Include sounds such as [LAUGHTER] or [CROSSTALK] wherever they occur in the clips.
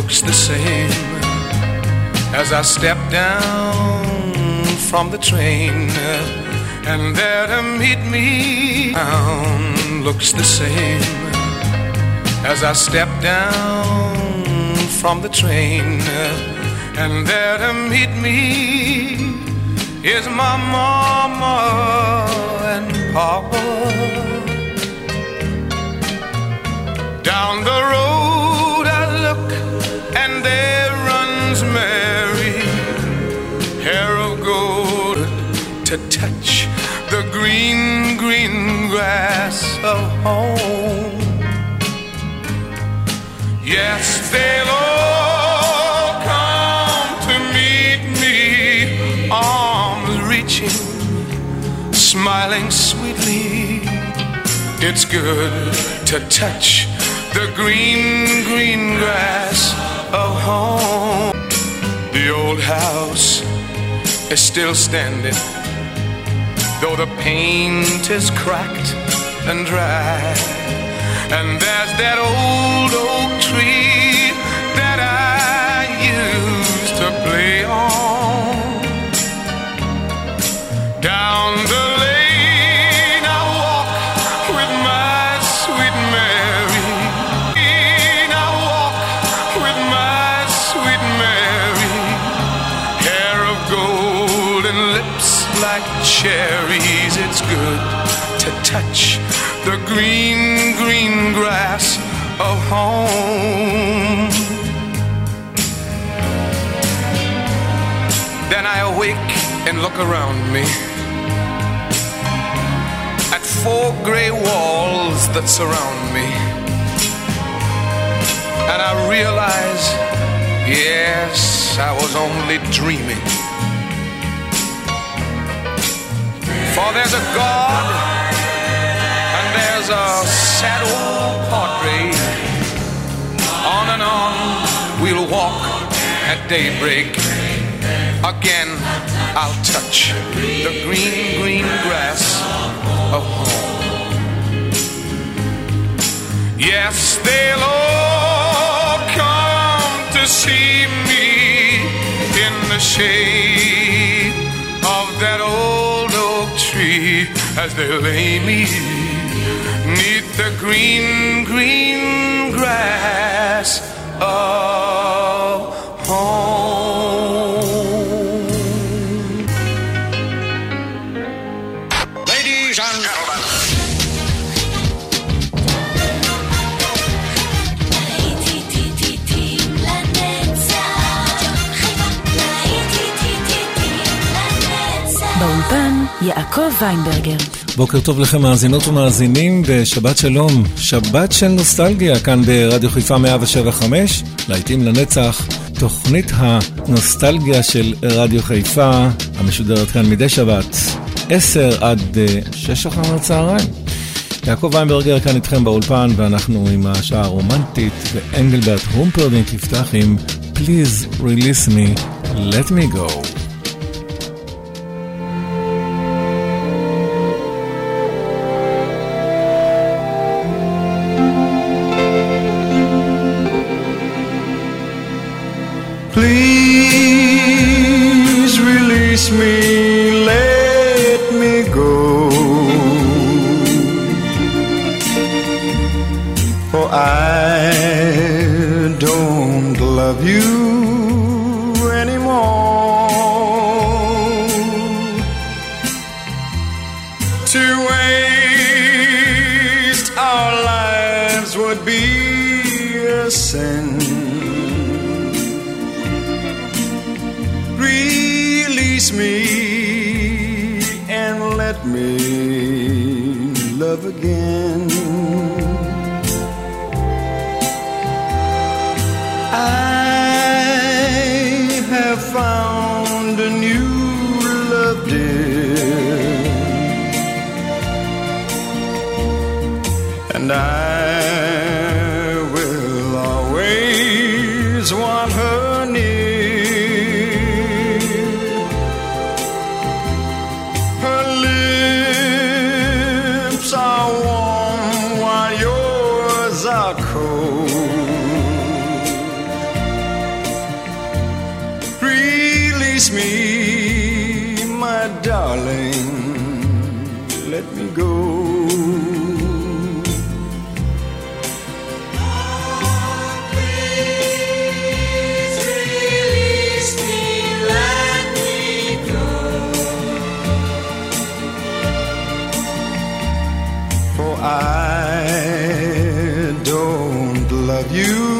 Looks the same as I step down from the train. And there to meet me town looks the same as I step down from the train. And there to meet me is my mama and papa. Down the road there runs Mary, hair of gold to touch the green, green grass of home. Yes, they'll all come to meet me, arms reaching, smiling sweetly. It's good to touch the green, green grass of home. The old house is still standing, though the paint is cracked and dry. And there's that old oak tree like cherries. It's good to touch the green, green grass of home. Then I awake and look around me at four gray walls that surround me. And I realize, yes, I was only dreaming. For there's a God and there's a sad old portrait. On and on we'll walk at daybreak. Again I'll touch the green, green grass of home. Yes, they'll all come to see me in the shade of that old tree as they lay me neath the green, green grass of home. באולפן יעקב ויינברגר. בוקר טוב לכם מאזינות ומאזינים ושבת שלום, שבת של נוסטלגיה כאן ברדיו חיפה 175, להיטים לנצח, תוכנית הנוסטלגיה של רדיו חיפה, המשודרת כאן מדי שבת, 10 עד 6 אחר הצהריים. יעקב ויינברגר כאן איתכם באולפן ואנחנו עם השעה הרומנטית ואנגלברט הומפרדינק יפתח עם Please release me, let me go. Please release me, let me go. For I don't love you anymore. To waste our lives would be a sin. Again. I have found a new love, dear, and I will always want her near. You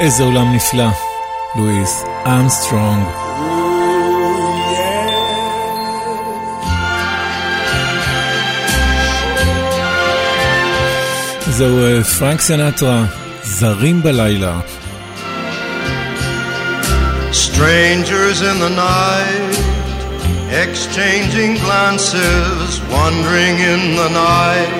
איזה עולם נפלא, לואיס אמסטרונג. זהו אה, פרנק סנטרה, זרים בלילה. Strangers in the night, exchanging glances, wandering in the night.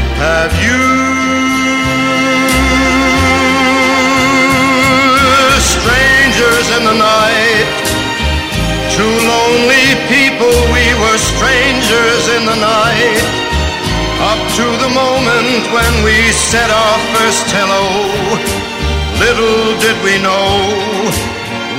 have you. Strangers in the night. Two lonely people, we were strangers in the night. Up to the moment when we said our first hello, little did we know.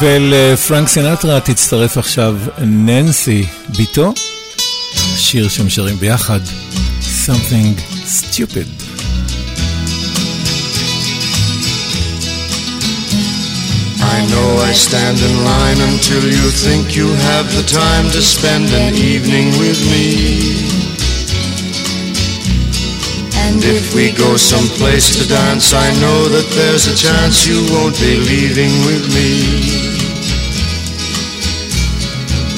ולפרנק סינטרה תצטרף עכשיו ננסי, ביתו, שיר שהם שרים ביחד, Something Stupid. I know I stand in line until you think you have the time to spend an evening with me. And if we go someplace to dance, I know that there's a chance you won't be leaving with me.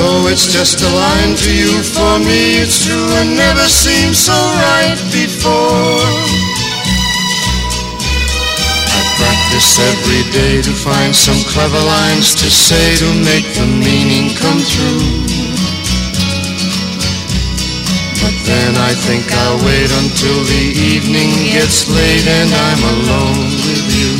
Though it's just a line to you, for me it's true and never seemed so right before. I practice every day to find some clever lines to say to make the meaning come true. But then I think I'll wait until the evening gets late and I'm alone with you.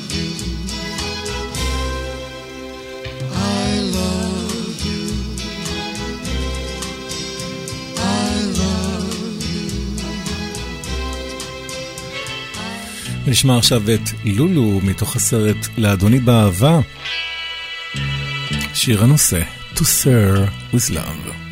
נשמע עכשיו את לולו מתוך הסרט לאדוני באהבה. שיר הנושא To Sir with Love.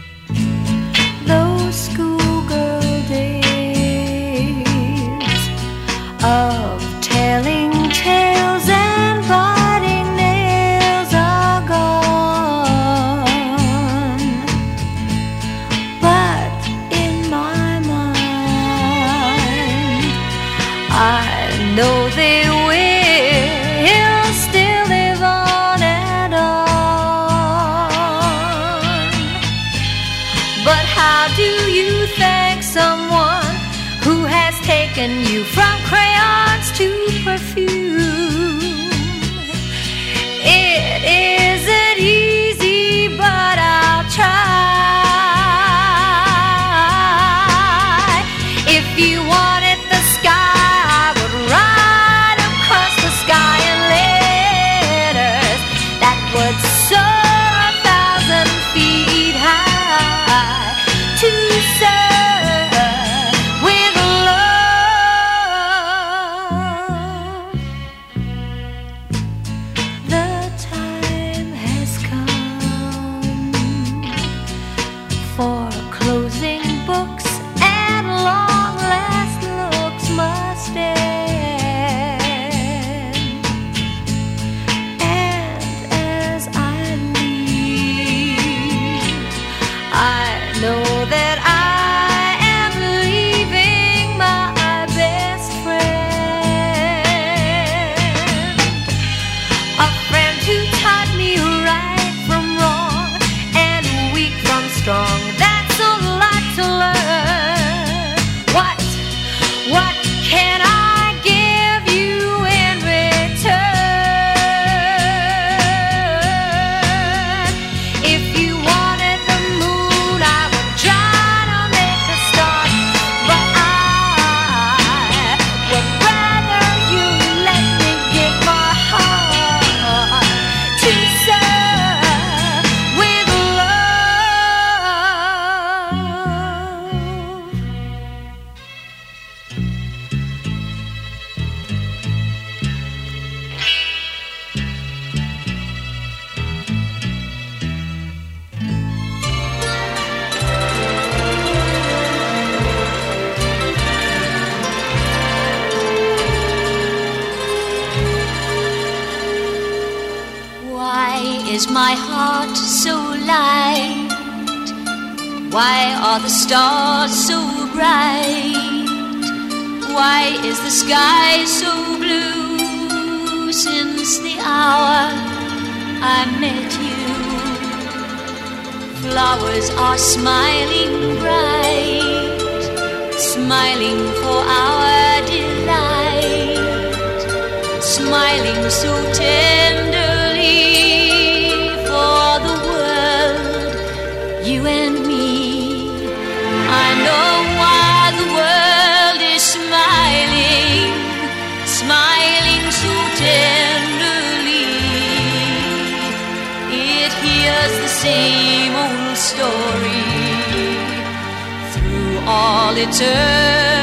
Stars so bright? Why is the sky so blue since the hour I met you? Flowers are smiling bright, smiling for our delight, smiling so tenderly same old story through all eternity.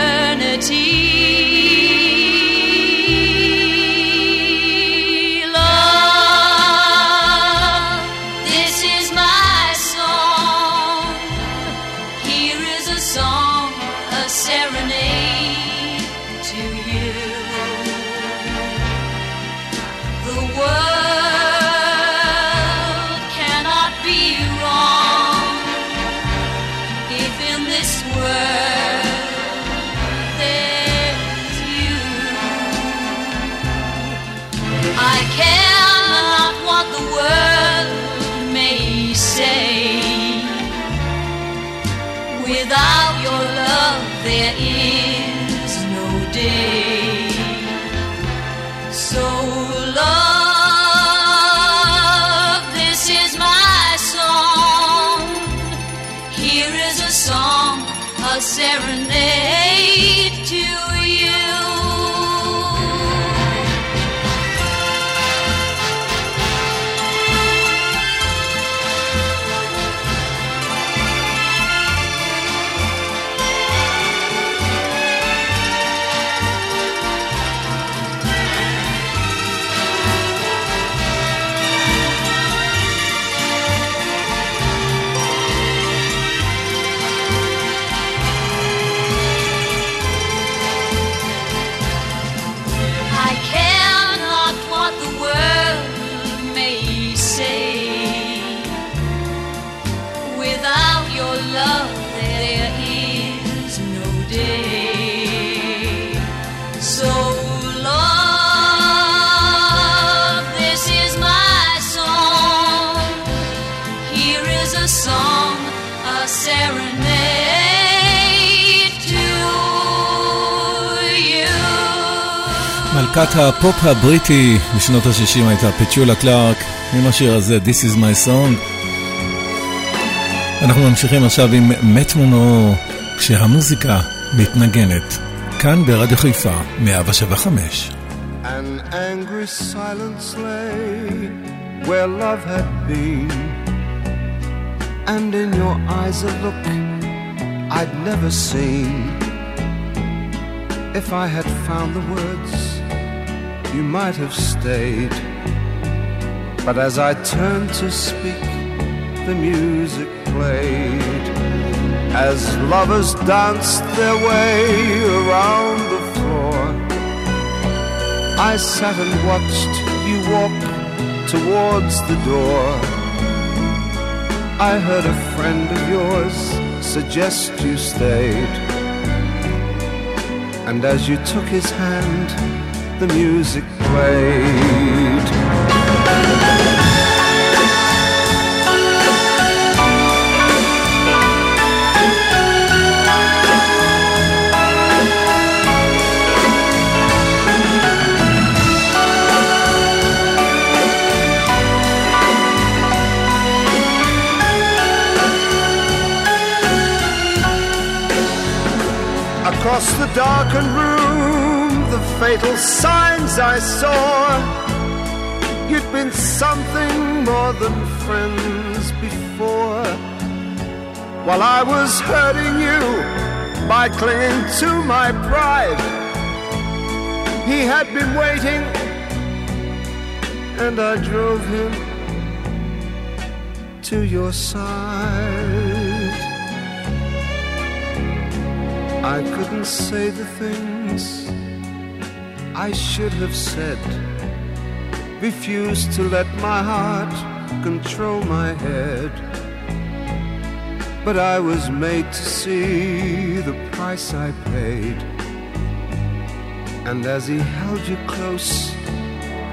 Without your love, there is no day. מלכת הפופ הבריטי בשנות ה-60 הייתה פצ'ולה קלארק עם השיר הזה This is my song. אנחנו ממשיכים עכשיו עם מת מונו כשהמוזיקה מתנגנת. כאן ברדיו חיפה, 175. An angry silence lay where love had been, and in your eyes a look I'd never seen. If I had found the words, you might have stayed. But as I turned to speak, the music played. As lovers danced their way around the floor, I sat and watched you walk towards the door. I heard a friend of yours suggest you stayed. And as you took his hand, the music played. Across the darkened room, the fatal signs I saw. You'd been something more than friends before. While I was hurting you by clinging to my pride, he had been waiting, and I drove him to your side. I couldn't say the things I should have said. Refused to let my heart control my head. But I was made to see the price I paid. And as he held you close,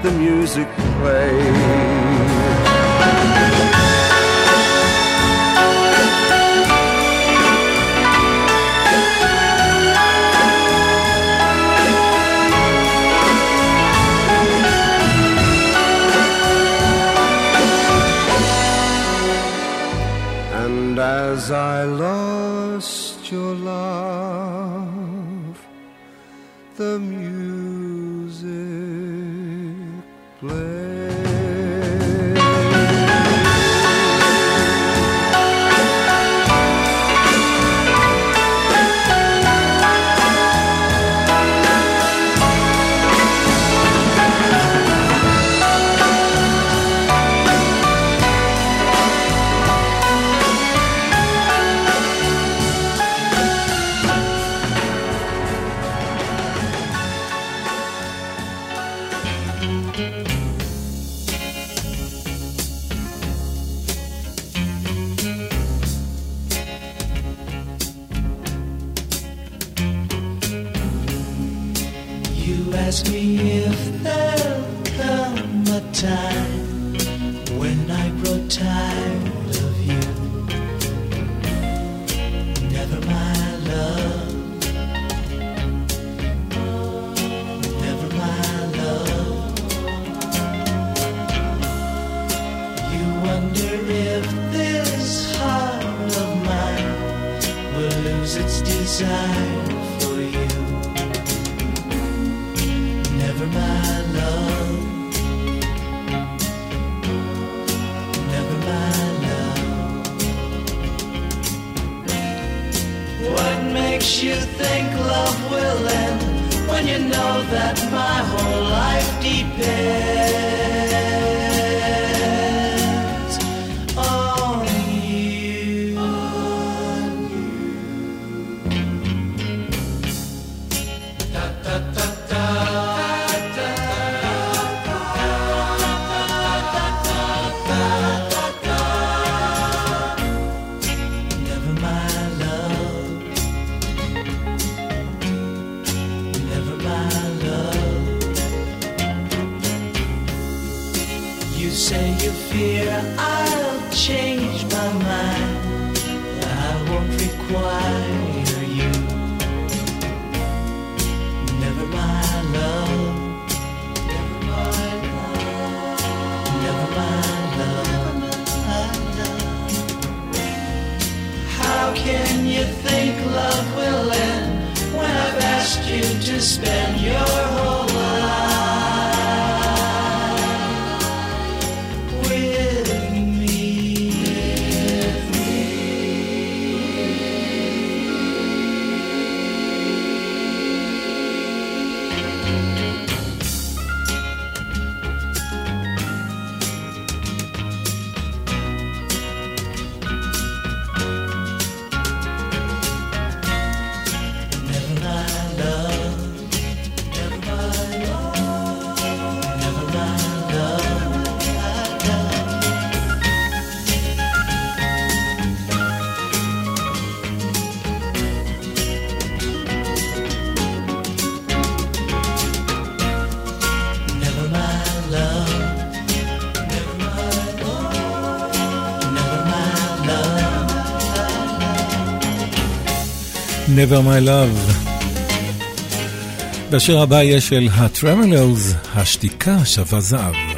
the music played. As I lost there'll come a time when I grow tired of you. Never my love. Never my love. Never my love. What makes you think love will end when you know that my whole life depends you Never My Love. בשיר הבא יהיה של הטרמלוז, השתיקה שווה זהב.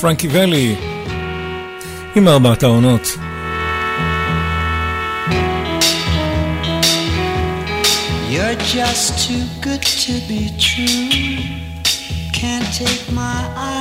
פרנקי Valli. עם ארבעת העונות. You're just too good to be true. Can't take my eyes.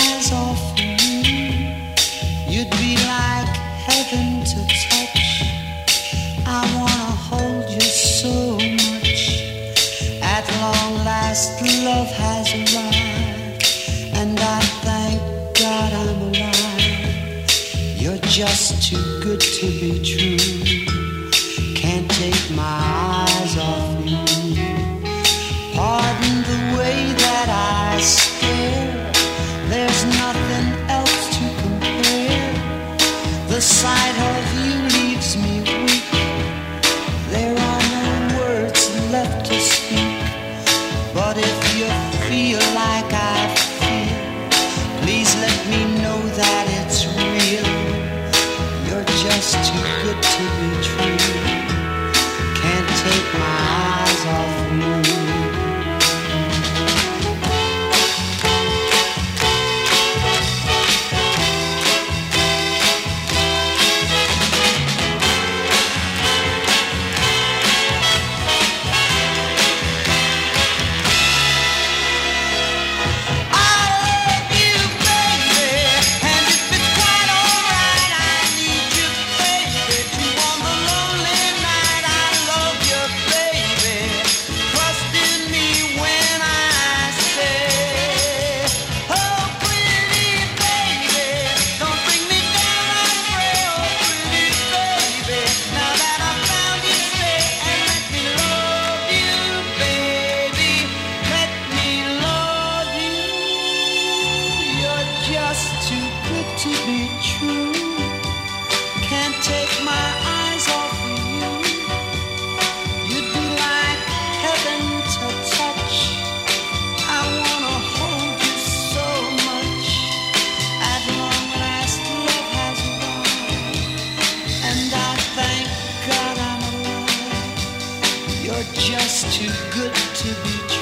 too good to be true.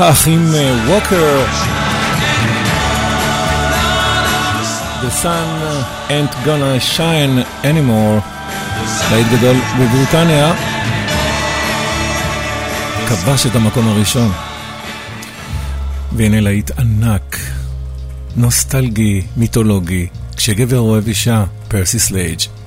האחים ווקר. The sun ain't gonna shine anymore. להיט גדול בבריטניה. כבש את המקום הראשון. והנה להיט ענק, נוסטלגי, מיתולוגי, כשגבר אוהב אישה, פרסי סלייג'.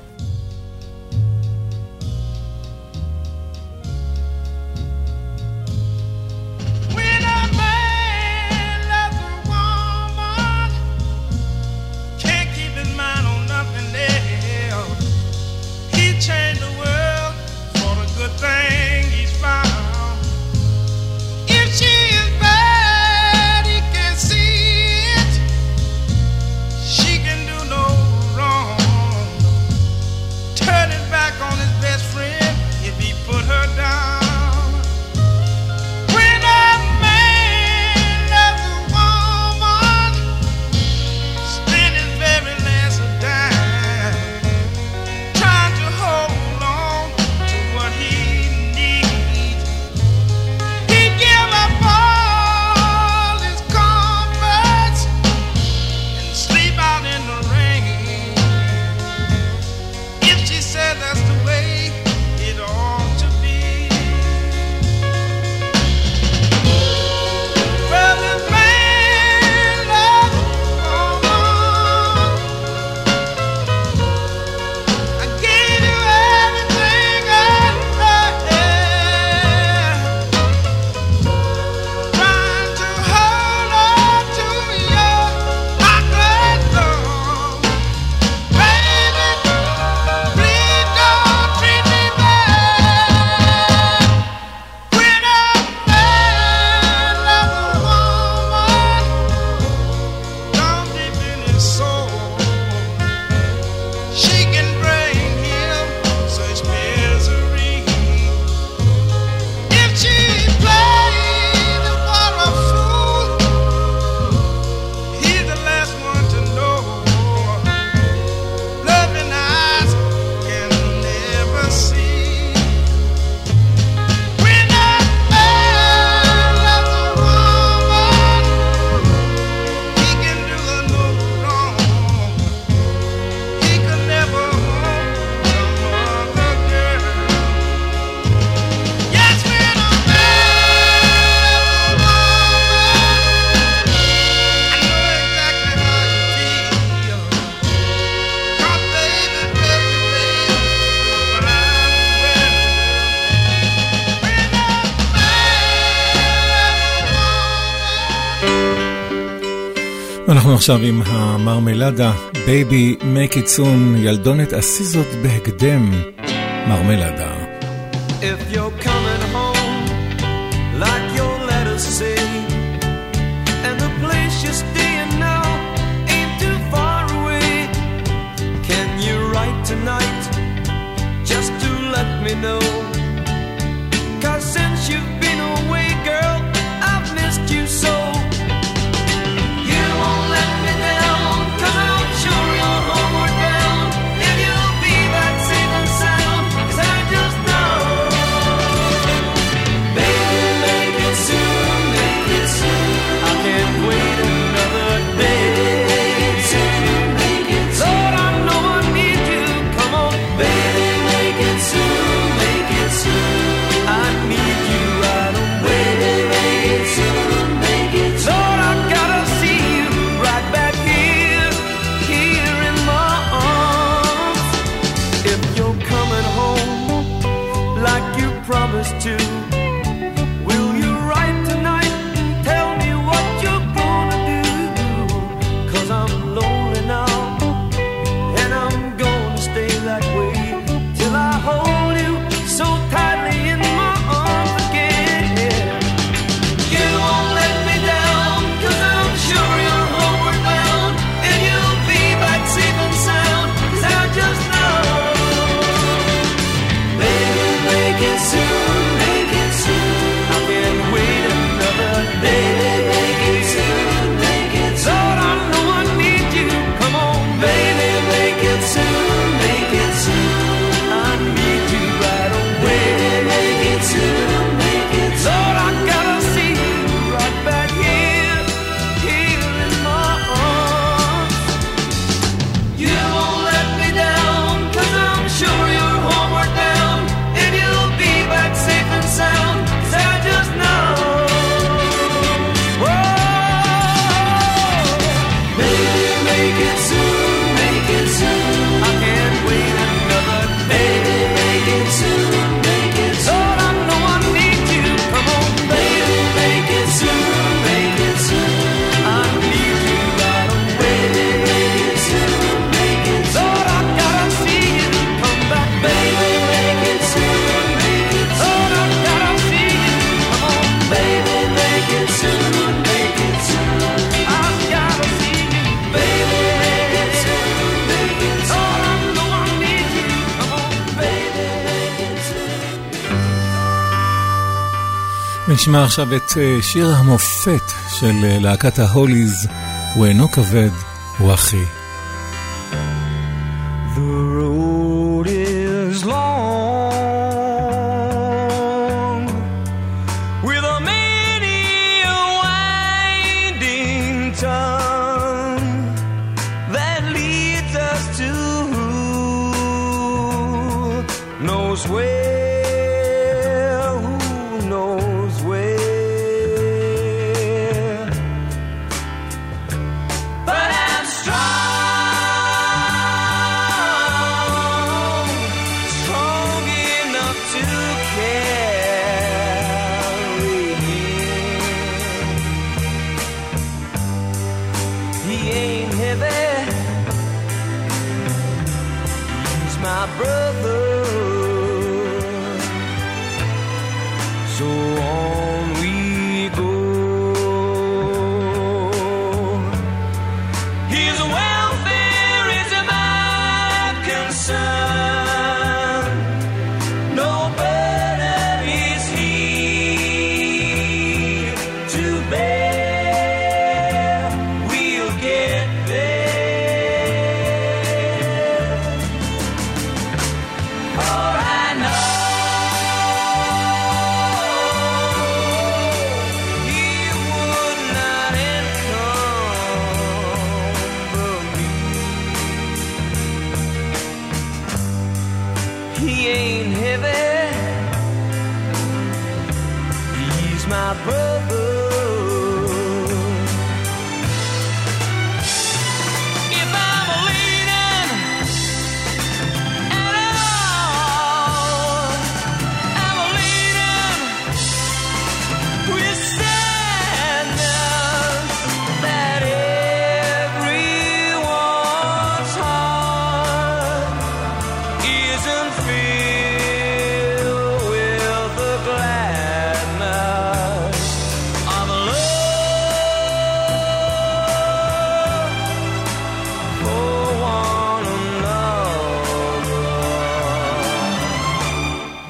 עכשיו עם המרמלדה, בייבי make it soon, ילדונת עשי זאת בהקדם, מרמלדה. נשמע עכשיו את אה, שיר המופת של אה, להקת ההוליז, הוא אינו כבד, הוא אחי.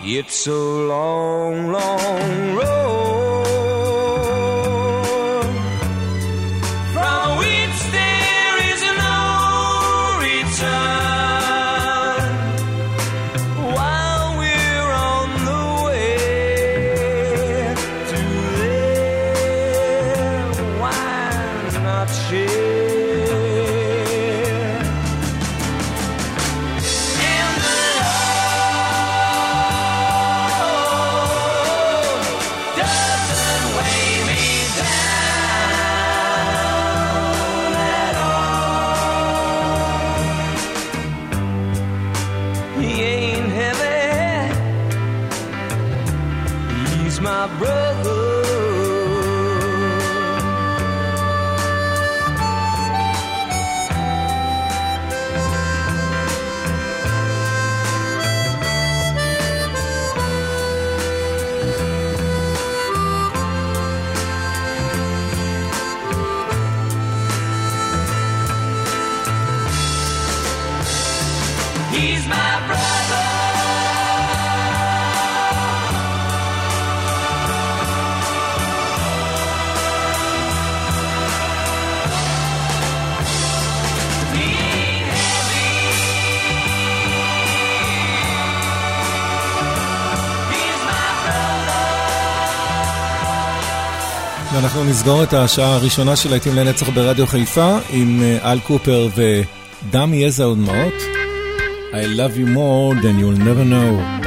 It's a long, long road. נסגור את השעה הראשונה של להיטים לנצח ברדיו חיפה עם אה, אל קופר ודם יזע ודמעות. I love you more than you'll never know.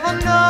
never know.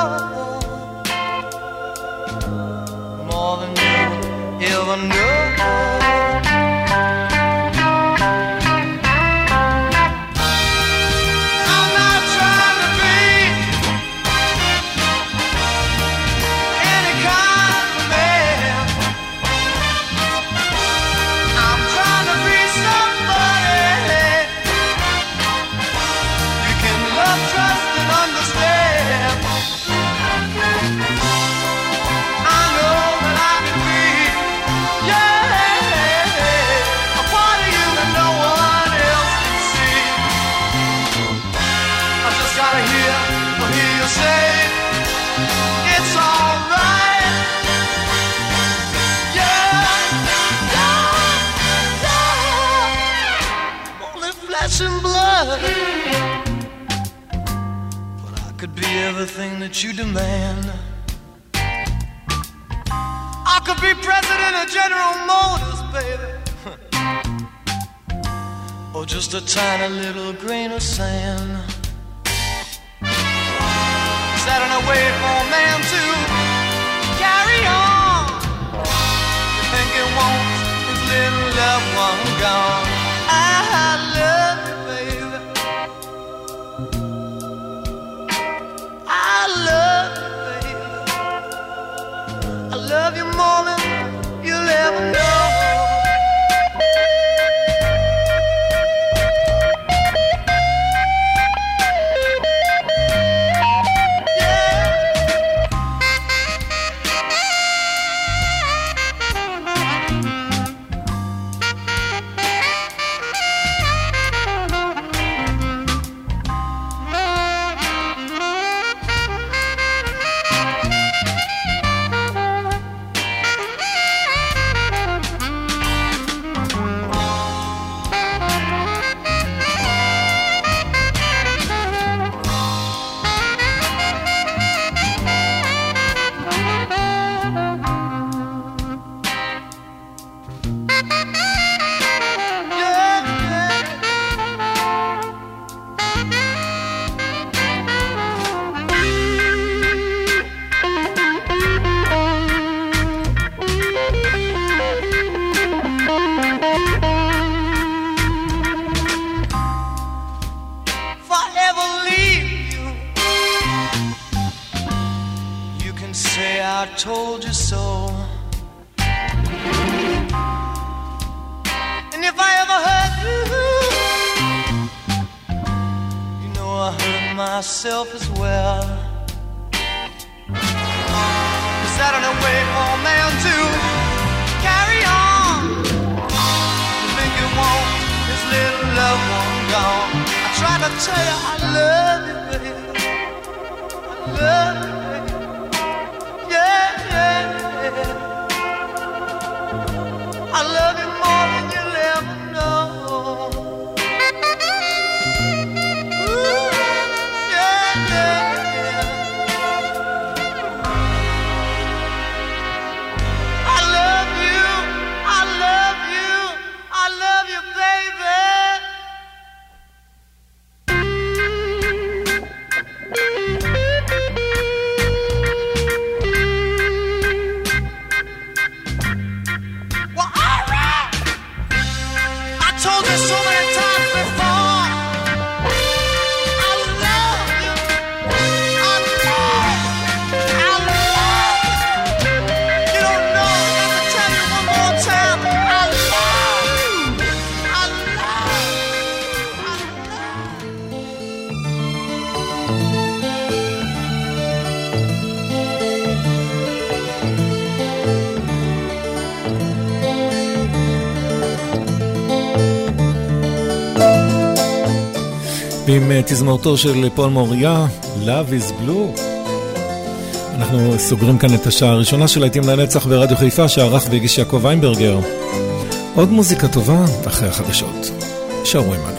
what you demand. I could be president of General Motors, baby. [LAUGHS] or just a tiny little grain of sand. Sat and I waited for a man to carry on. Thinking think it his little loved one gone? I uh-huh. never know. I love you. תזמורתו של פול מוריה, Love is Blue. אנחנו סוגרים כאן את השעה הראשונה של להיטים לנצח ברדיו חיפה שערך והגיש יעקב ויינברגר. עוד מוזיקה טובה אחרי החדשות. שערו עמנו.